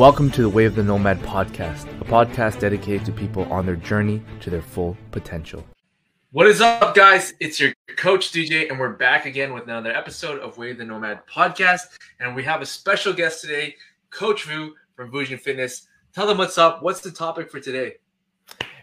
Welcome to the Way of the Nomad podcast, a podcast dedicated to people on their journey to their full potential. What is up, guys? It's your coach DJ, and we're back again with another episode of Way of the Nomad podcast. And we have a special guest today, Coach Vu from Vusion Fitness. Tell them what's up. What's the topic for today?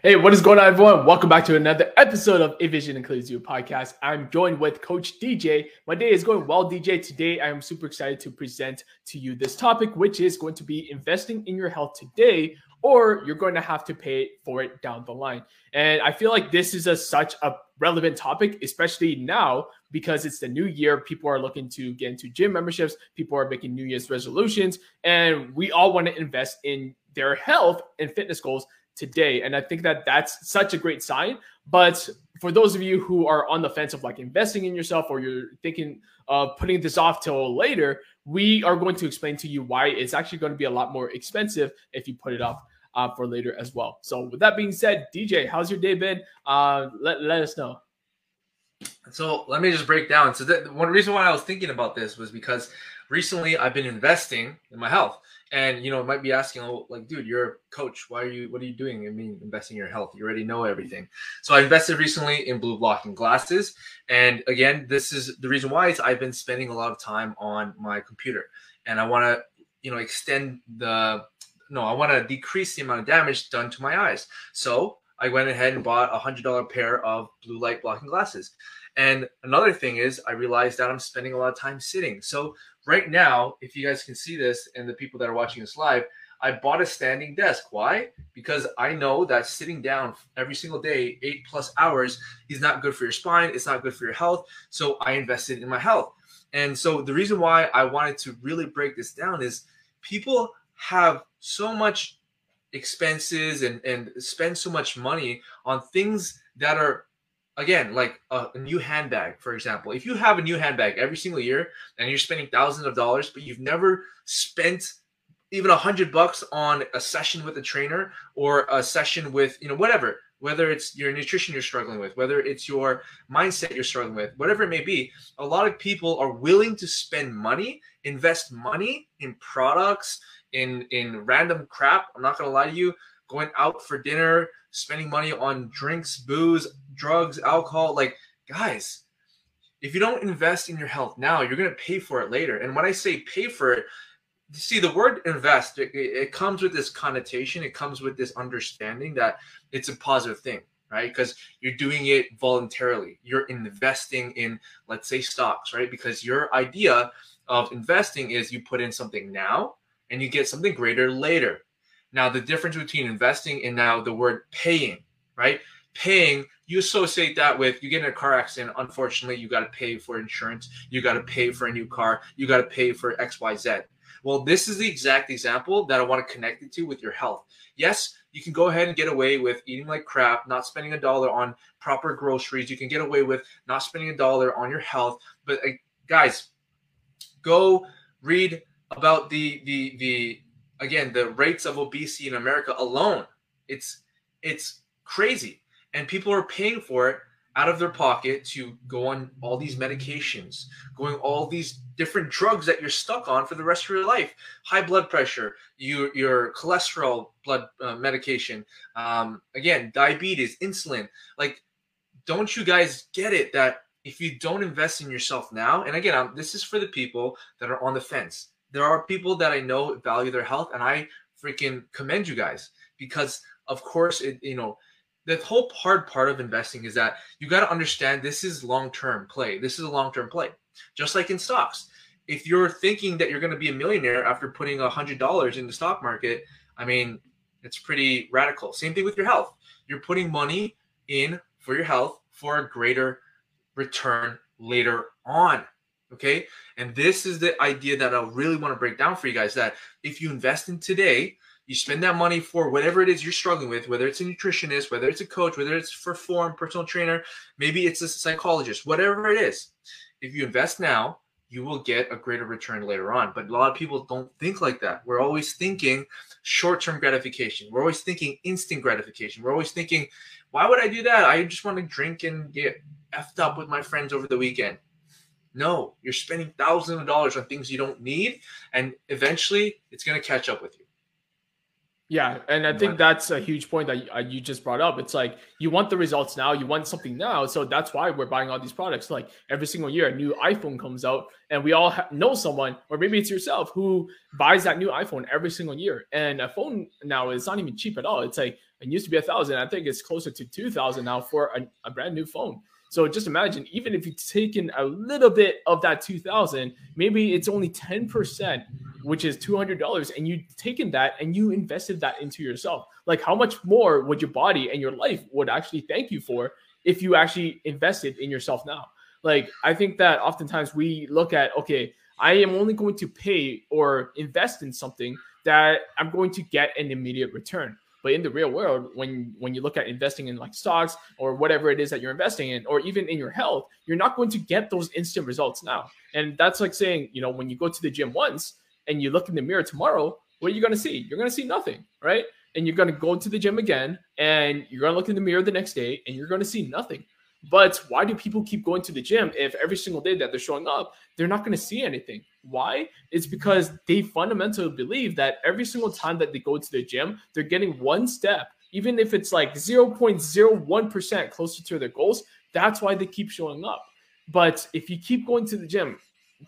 Hey, what is going on, everyone? Welcome back to another episode of A Vision Includes You podcast. I'm joined with Coach DJ. My day is going well, DJ. Today, I am super excited to present to you this topic, which is going to be investing in your health today, or you're going to have to pay for it down the line. And I feel like this is a such a relevant topic, especially now because it's the new year. People are looking to get into gym memberships. People are making New Year's resolutions, and we all want to invest in their health and fitness goals today. And I think that that's such a great sign. But for those of you who are on the fence of like investing in yourself or you're thinking of putting this off till later, we are going to explain to you why it's actually going to be a lot more expensive if you put it off uh, for later as well. So, with that being said, DJ, how's your day been? Uh, let, let us know. So, let me just break down. So, the, one reason why I was thinking about this was because recently I've been investing in my health. And you know, might be asking, oh, like, dude, you're a coach. Why are you? What are you doing? I mean, investing in your health. You already know everything. So I invested recently in blue blocking glasses, and again, this is the reason why is I've been spending a lot of time on my computer, and I want to, you know, extend the. No, I want to decrease the amount of damage done to my eyes. So I went ahead and bought a hundred dollar pair of blue light blocking glasses. And another thing is, I realized that I'm spending a lot of time sitting. So right now, if you guys can see this and the people that are watching this live, I bought a standing desk. Why? Because I know that sitting down every single day, eight plus hours, is not good for your spine. It's not good for your health. So I invested in my health. And so the reason why I wanted to really break this down is people have so much expenses and, and spend so much money on things that are again, like a, a, new handbag, for example, if you have a new handbag every single year and you're spending thousands of dollars, but you've never spent even a hundred bucks on a session with a trainer or a session with, you know, whatever, whether it's your nutrition you're struggling with, whether it's your mindset you're struggling with, whatever it may be, a lot of people are willing to spend money, invest money in products, in in random crap. I'm not gonna lie to you, going out for dinner, spending money on drinks, booze, drugs, alcohol. Like, guys, if you don't invest in your health now, you're going to pay for it later. And when I say pay for it, see the word invest, it, it comes with this connotation, it comes with this understanding that it's a positive thing right? Because you're doing it voluntarily. You're investing in, let's say, stocks, right? Because your idea of investing is you put in something now and you get something greater later. Now, the difference between investing and now the word paying, right? Paying, you associate that with you get in a car accident. Unfortunately, you got to pay for insurance. You got to pay for a new car. You got to pay for XYZ. Well, this is the exact example that I want to connect it to with your health. Yes, you can go ahead and get away with eating like crap, not spending a dollar on proper groceries. You can get away with not spending a dollar on your health. But uh, guys, go read about the the the again the rates of obesity in America alone. It's it's crazy, and people are paying for it out of their pocket to go on all these medications, going all these different drugs that you're stuck on for the rest of your life. High blood pressure, your your cholesterol blood uh, medication, um, again diabetes, insulin. Like, don't you guys get it that if you don't invest in yourself now, and again, I'm, this is for the people that are on the fence there are people that I know value their health, and I freaking commend you guys because, of course, it you know the whole hard part of investing is that you got to understand this is long term play. This is a long term play, just like in stocks. If you're thinking that you're going to be a millionaire after putting a hundred dollars in the stock market, I mean, it's pretty radical. Same thing with your health. You're putting money in for your health for a greater return later on. Okay. And this is the idea that I really want to break down for you guys that if you invest in today, you spend that money for whatever it is you're struggling with, whether it's a nutritionist, whether it's a coach, whether it's for form, personal trainer, maybe it's a psychologist, whatever it is. If you invest now, you will get a greater return later on. But a lot of people don't think like that. We're always thinking short term gratification. We're always thinking instant gratification. We're always thinking, why would I do that? I just want to drink and get effed up with my friends over the weekend. No, you're spending thousands of dollars on things you don't need, and eventually it's going to catch up with you. Yeah, and I think that's a huge point that uh, you just brought up. It's like you want the results now, you want something now, so that's why we're buying all these products. Like every single year, a new iPhone comes out, and we all ha- know someone, or maybe it's yourself, who buys that new iPhone every single year. And a phone now is not even cheap at all. It's like it used to be a thousand. I think it's closer to two thousand now for a, a brand new phone. So just imagine, even if you've taken a little bit of that 2000, maybe it's only 10%, which is $200, and you've taken that and you invested that into yourself. Like, how much more would your body and your life would actually thank you for if you actually invested in yourself now? Like, I think that oftentimes we look at, okay, I am only going to pay or invest in something that I'm going to get an immediate return. But in the real world, when when you look at investing in like stocks or whatever it is that you're investing in, or even in your health, you're not going to get those instant results now. And that's like saying, you know, when you go to the gym once and you look in the mirror tomorrow, what are you going to see? You're going to see nothing, right? And you're going to go to the gym again and you're going to look in the mirror the next day and you're going to see nothing. But why do people keep going to the gym if every single day that they're showing up, they're not going to see anything? Why? It's because they fundamentally believe that every single time that they go to the gym, they're getting one step, even if it's like 0.01% closer to their goals. That's why they keep showing up. But if you keep going to the gym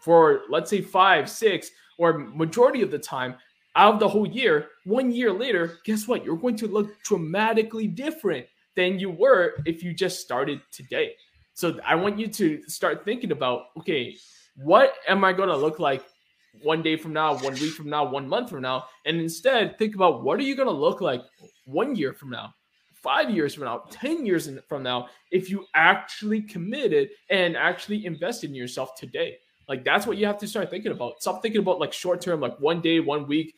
for, let's say, five, six, or majority of the time, out of the whole year, one year later, guess what? You're going to look dramatically different than you were if you just started today. So I want you to start thinking about okay, what am I going to look like one day from now, one week from now, one month from now? And instead, think about what are you going to look like one year from now, five years from now, 10 years from now, if you actually committed and actually invested in yourself today. Like that's what you have to start thinking about. Stop thinking about like short term, like one day, one week,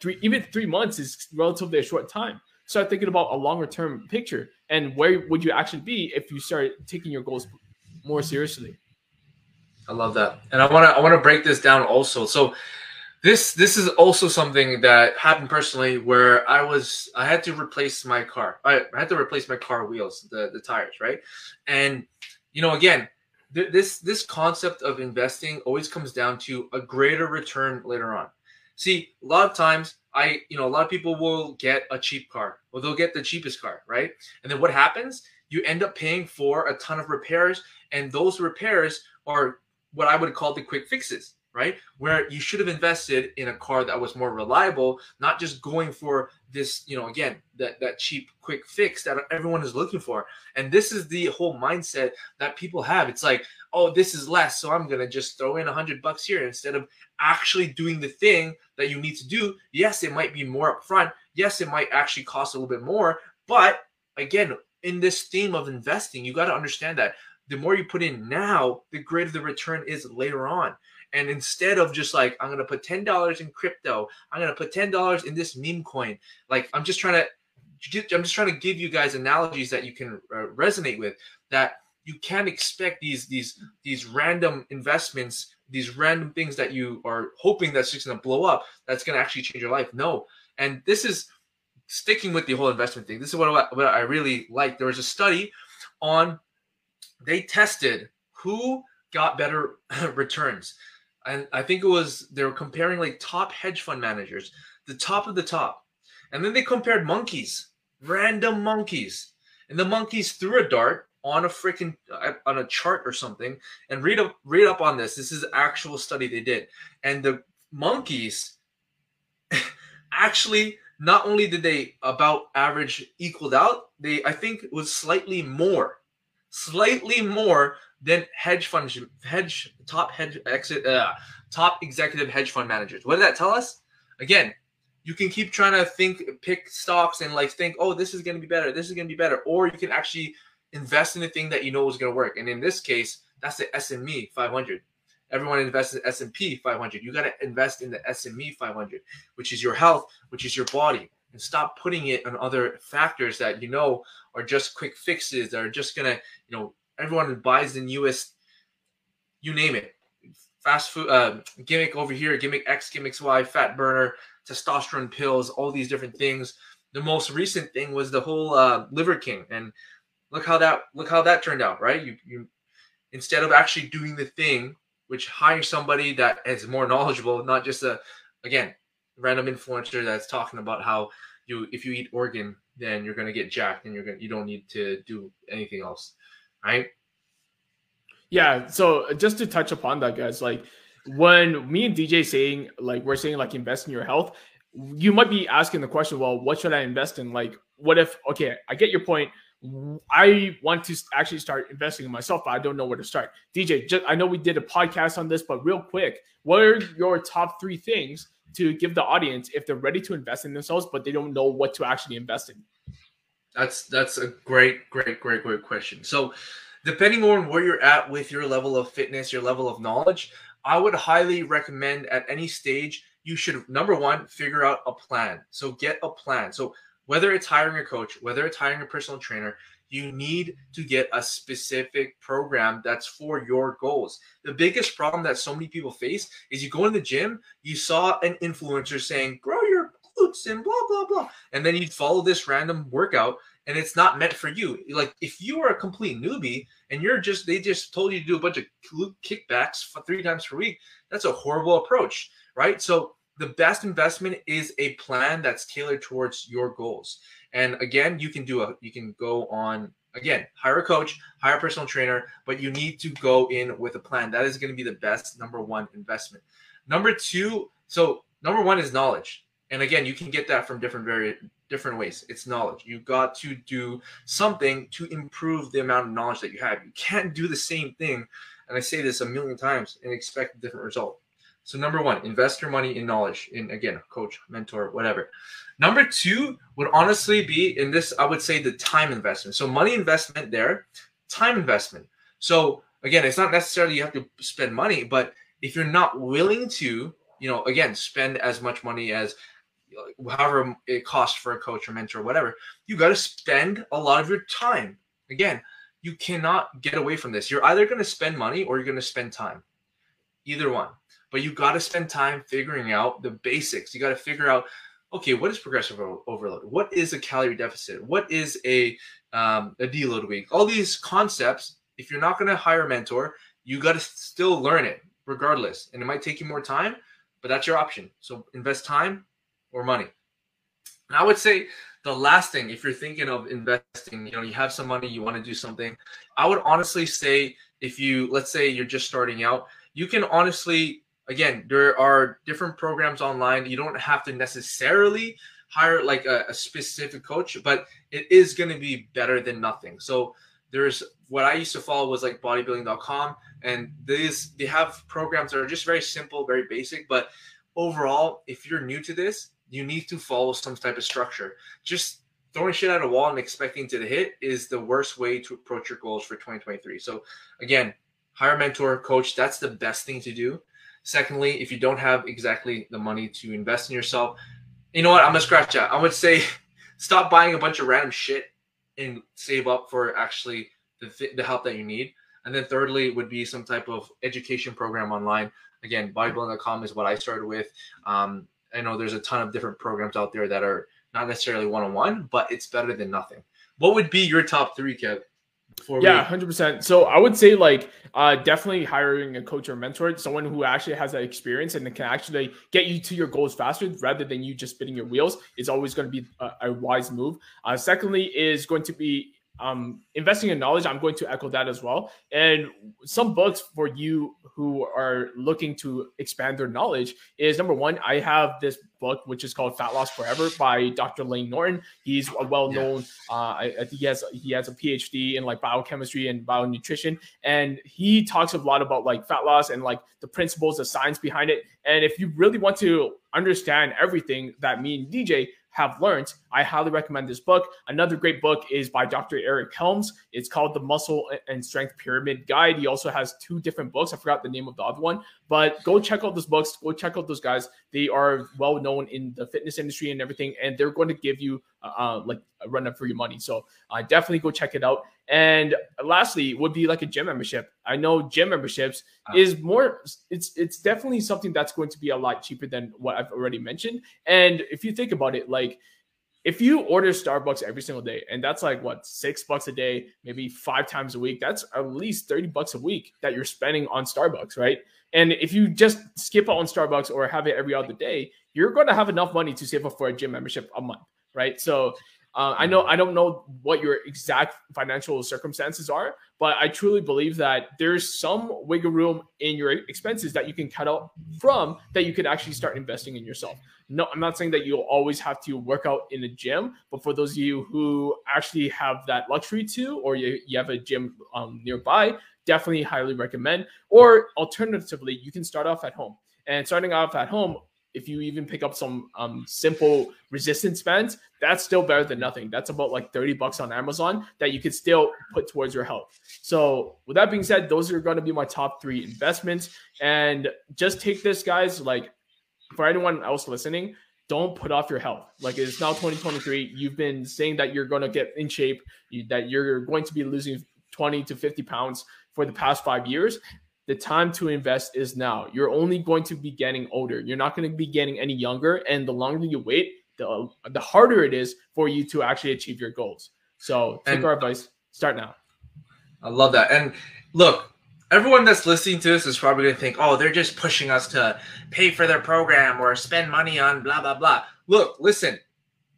three, even three months is relatively a short time start thinking about a longer term picture and where would you actually be if you start taking your goals more seriously. I love that, and I want to I want to break this down also. So this this is also something that happened personally where I was I had to replace my car. I, I had to replace my car wheels, the the tires, right? And you know, again, th- this this concept of investing always comes down to a greater return later on. See, a lot of times I, you know, a lot of people will get a cheap car or they'll get the cheapest car, right? And then what happens? You end up paying for a ton of repairs, and those repairs are what I would call the quick fixes, right? Where you should have invested in a car that was more reliable, not just going for this, you know, again, that that cheap quick fix that everyone is looking for. And this is the whole mindset that people have. It's like, oh, this is less, so I'm gonna just throw in a hundred bucks here instead of actually doing the thing that you need to do. Yes, it might be more upfront. Yes, it might actually cost a little bit more. But again, in this theme of investing, you got to understand that the more you put in now, the greater the return is later on. And instead of just like, I'm going to put $10 in crypto, I'm going to put $10 in this meme coin, like I'm just trying to. I'm just trying to give you guys analogies that you can uh, resonate with. That you can't expect these these these random investments these random things that you are hoping that's just going to blow up that's going to actually change your life no and this is sticking with the whole investment thing this is what I, what I really like there was a study on they tested who got better returns and i think it was they were comparing like top hedge fund managers the top of the top. And then they compared monkeys random monkeys. And the monkeys threw a dart on a freaking uh, on a chart or something. And read up read up on this. This is actual study they did, and the monkeys actually not only did they about average equaled out, they I think was slightly more, slightly more than hedge fund hedge top hedge exit uh, top executive hedge fund managers. What did that tell us? Again, you can keep trying to think pick stocks and like think, oh, this is going to be better, this is going to be better, or you can actually invest in the thing that you know is going to work. And in this case, that's the S&P 500. Everyone invests in S&P 500. You got to invest in the S&P 500, which is your health, which is your body, and stop putting it on other factors that you know are just quick fixes that are just gonna, you know, everyone buys the newest, you name it, fast food uh, gimmick over here, gimmick X, gimmick Y, fat burner, testosterone pills, all these different things. The most recent thing was the whole uh, Liver King, and look how that look how that turned out, right? You you instead of actually doing the thing, which hire somebody that is more knowledgeable, not just a again random influencer that's talking about how you if you eat organ, then you're gonna get jacked and you're gonna you don't need to do anything else, right? Yeah. So uh, just to touch upon that, guys, like when me and DJ saying like we're saying like invest in your health, you might be asking the question, well, what should I invest in? Like, what if okay, I get your point. I want to actually start investing in myself, but I don't know where to start. DJ, just, I know we did a podcast on this, but real quick, what are your top three things to give the audience if they're ready to invest in themselves, but they don't know what to actually invest in? That's that's a great, great, great, great question. So, depending on where you're at with your level of fitness, your level of knowledge, I would highly recommend at any stage you should number one figure out a plan. So get a plan. So whether it's hiring a coach, whether it's hiring a personal trainer, you need to get a specific program that's for your goals. The biggest problem that so many people face is you go in the gym, you saw an influencer saying, grow and blah, blah, blah. And then you follow this random workout and it's not meant for you. Like if you are a complete newbie and you're just, they just told you to do a bunch of kickbacks for three times per week, that's a horrible approach, right? So the best investment is a plan that's tailored towards your goals. And again, you can do a you can go on again, hire a coach, hire a personal trainer, but you need to go in with a plan. That is going to be the best number one investment. Number two, so number one is knowledge. And again, you can get that from different very different ways. It's knowledge. You got to do something to improve the amount of knowledge that you have. You can't do the same thing, and I say this a million times and expect a different result. So number one, invest your money in knowledge, in again, coach, mentor, whatever. Number two would honestly be in this, I would say the time investment. So money investment there, time investment. So again, it's not necessarily you have to spend money, but if you're not willing to, you know, again, spend as much money as however it costs for a coach or mentor or whatever, you got to spend a lot of your time. Again, you cannot get away from this. You're either going to spend money or you're going to spend time. Either one but you got to spend time figuring out the basics. You got to figure out, okay, what is progressive overload? What is a calorie deficit? What is a um, a deload week? All these concepts. If you're not going to hire a mentor, you got to still learn it regardless, and it might take you more time, but that's your option. So invest time or money. And I would say the last thing, if you're thinking of investing, you know, you have some money, you want to do something, I would honestly say if you, let's say you're just starting out, you can honestly again, there are different programs online. You don't have to necessarily hire like a, a specific coach, but it is going to be better than nothing. So there's what I used to follow was like bodybuilding.com, and these they have programs that are just very simple, very basic. But overall, if you're new to this, you need to follow some type of structure. Just throwing shit at a wall and expecting to hit is the worst way to approach your goals for 2023. So again, hire a mentor, coach. That's the best thing to do. Secondly, if you don't have exactly the money to invest in yourself, you know what? I'm gonna scratch that. I would say stop buying a bunch of random shit and save up for actually the the help that you need. And then thirdly would be some type of education program online. Again, bodybuilding.com is what I started with. Um, I know there's a ton of different programs out there that are not necessarily one on one, but it's better than nothing. What would be your top three, Kev? yeah, hundred percent. So I would say like uh, definitely hiring a coach or mentor, someone who actually has that experience and can actually get you to your goals faster rather than you just spinning your wheels is always going to be a, a wise move. Uh, secondly, is going to be um, investing in knowledge. I'm going to echo that as well. And some books for you who are looking to expand their knowledge is number one, I have this book which is called Fat Loss Forever by Dr. Layne Norton. He's a well-known. Uh, I, I, think he has he has a PhD in like biochemistry and bionutrition, and he talks a lot about like fat loss and like the principles, the science behind it. And if you really want to understand everything that me and DJ have learned, I highly recommend this book. Another great book is by Dr. Eric Helms. It's called The Muscle and Strength Pyramid Guide. He also has two different books. I forgot the name of the other one, but go check out those books. Go check out those guys. They are well known in the fitness industry and everything, and they're going to give you uh, uh like a run up for your money. So uh, definitely go check it out. And lastly, would be like a gym membership. I know gym memberships uh, is more. It's it's definitely something that's going to be a lot cheaper than what I've already mentioned. And if you think about it, like if you order Starbucks every single day, and that's like what six bucks a day, maybe five times a week, that's at least 30 bucks a week that you're spending on Starbucks, right? And if you just skip out on Starbucks or have it every other day, you're going to have enough money to save up for a gym membership a month right? So uh, I know I don't know what your exact financial circumstances are, but I truly believe that there's some wiggle room in your expenses that you can cut out from that you could actually start investing in yourself. No, I'm not saying that you'll always have to work out in a gym, but for those of you who actually have that luxury to, or you, you have a gym um, nearby, definitely highly recommend. Or alternatively, you can start off at home. And starting off at home, if you even pick up some um, simple resistance bands, that's still better than nothing. That's about like 30 bucks on Amazon that you could still put towards your health. So, with that being said, those are going to be my top three investments. And just take this, guys. Like, for anyone else listening, don't put off your health. Like, it's now 2023. You've been saying that you're going to get in shape, that you're going to be losing 20 to 50 pounds for the past five years the time to invest is now. You're only going to be getting older. You're not going to be getting any younger. And the longer you wait, the, the harder it is for you to actually achieve your goals. So take and our advice. Start now. I love that. And look, everyone that's listening to this is probably going to think, oh, they're just pushing us to pay for their program or spend money on blah, blah, blah. Look, listen,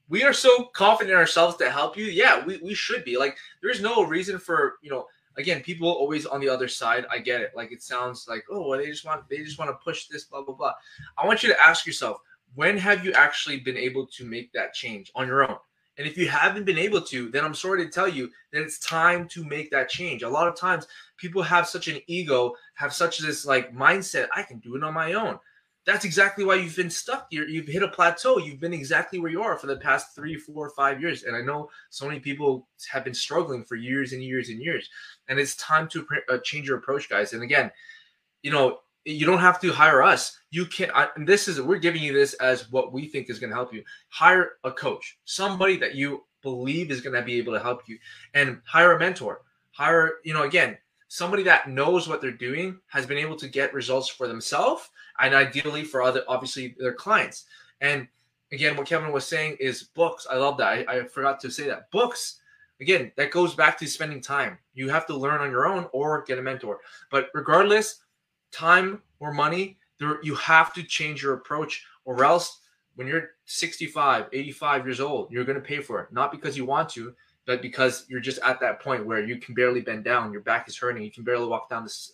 we are so confident in ourselves to help you. Yeah, we, we should be. Like, there's no reason for, you know, again, people always on the other side. I get it. Like it sounds like, oh, well, they just want they just want to push this, blah blah blah. I want you to ask yourself, when have you actually been able to make that change on your own? And if you haven't been able to, then I'm sorry to tell you that it's time to make that change. A lot of times people have such an ego, have such this like mindset, I can do it on my own that's exactly why you've been stuck. you have hit a plateau. You've been exactly where you are for the past three, four, five years. And I know so many people have been struggling for years and years and years. And it's time to uh, change your approach, guys. And again, you know, you don't have to hire us. You can. I, and this is we're giving you this as what we think is going to help you. Hire a coach, somebody that you believe is going to be able to help you, and hire a mentor. Hire, you know, again, somebody that knows what they're doing has been able to get results for themselves and ideally for other obviously their clients. And again what kevin was saying is books. I love that. I, I, forgot to say that. Books again that goes back to spending time. You have to learn on your own or get a mentor. But regardless time or money there you have to change your approach or else when you're 65 85 years old you're going to pay for it. Not because you want to but because you're just at that point where you can barely bend down, your back is hurting, you can barely walk down this,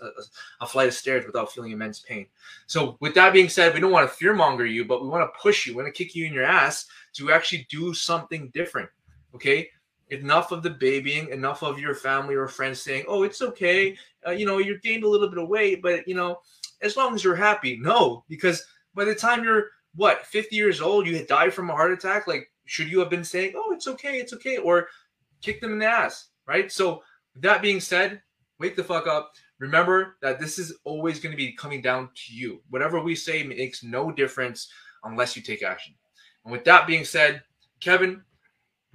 a flight of stairs without feeling immense pain. So, with that being said, we don't want to fearmonger you, but we want to push you, we want to kick you in your ass to actually do something different. Okay, enough of the babying, enough of your family or friends saying, "Oh, it's okay, uh, you know, you gained a little bit of weight, but you know, as long as you're happy." No, because by the time you're what 50 years old, you had died from a heart attack. Like, should you have been saying, "Oh, it's okay, it's okay," or kick them in the ass, right? So, that being said, wake the fuck up. Remember that this is always going to be coming down to you. Whatever we say makes no difference unless you take action. And with that being said, Kevin,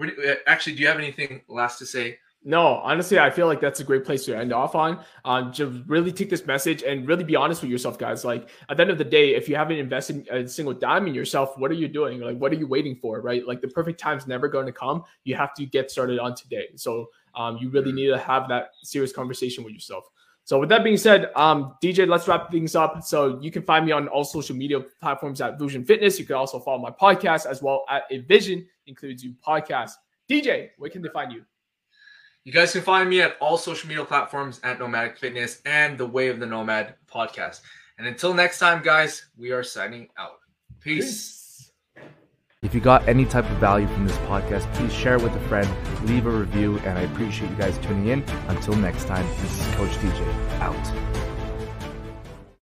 uh, actually, do you have anything last to say no, honestly, I feel like that's a great place to end off on. Um, just really take this message and really be honest with yourself, guys. Like at the end of the day, if you haven't invested a single dime in yourself, what are you doing? Like, what are you waiting for? Right? Like the perfect time's never going to come. You have to get started on today. So um, you really need to have that serious conversation with yourself. So with that being said, um, DJ, let's wrap things up. So you can find me on all social media platforms at Vision Fitness. You can also follow my podcast as well at Vision Includes You podcast. DJ, where can they find you? You guys can find me at all social media platforms at Nomadic Fitness and the Way of the Nomad podcast. And until next time, guys, we are signing out. Peace. Peace. If you got any type of value from this podcast, please share it with a friend, leave a review, and I appreciate you guys tuning in. Until next time, this is Coach DJ out.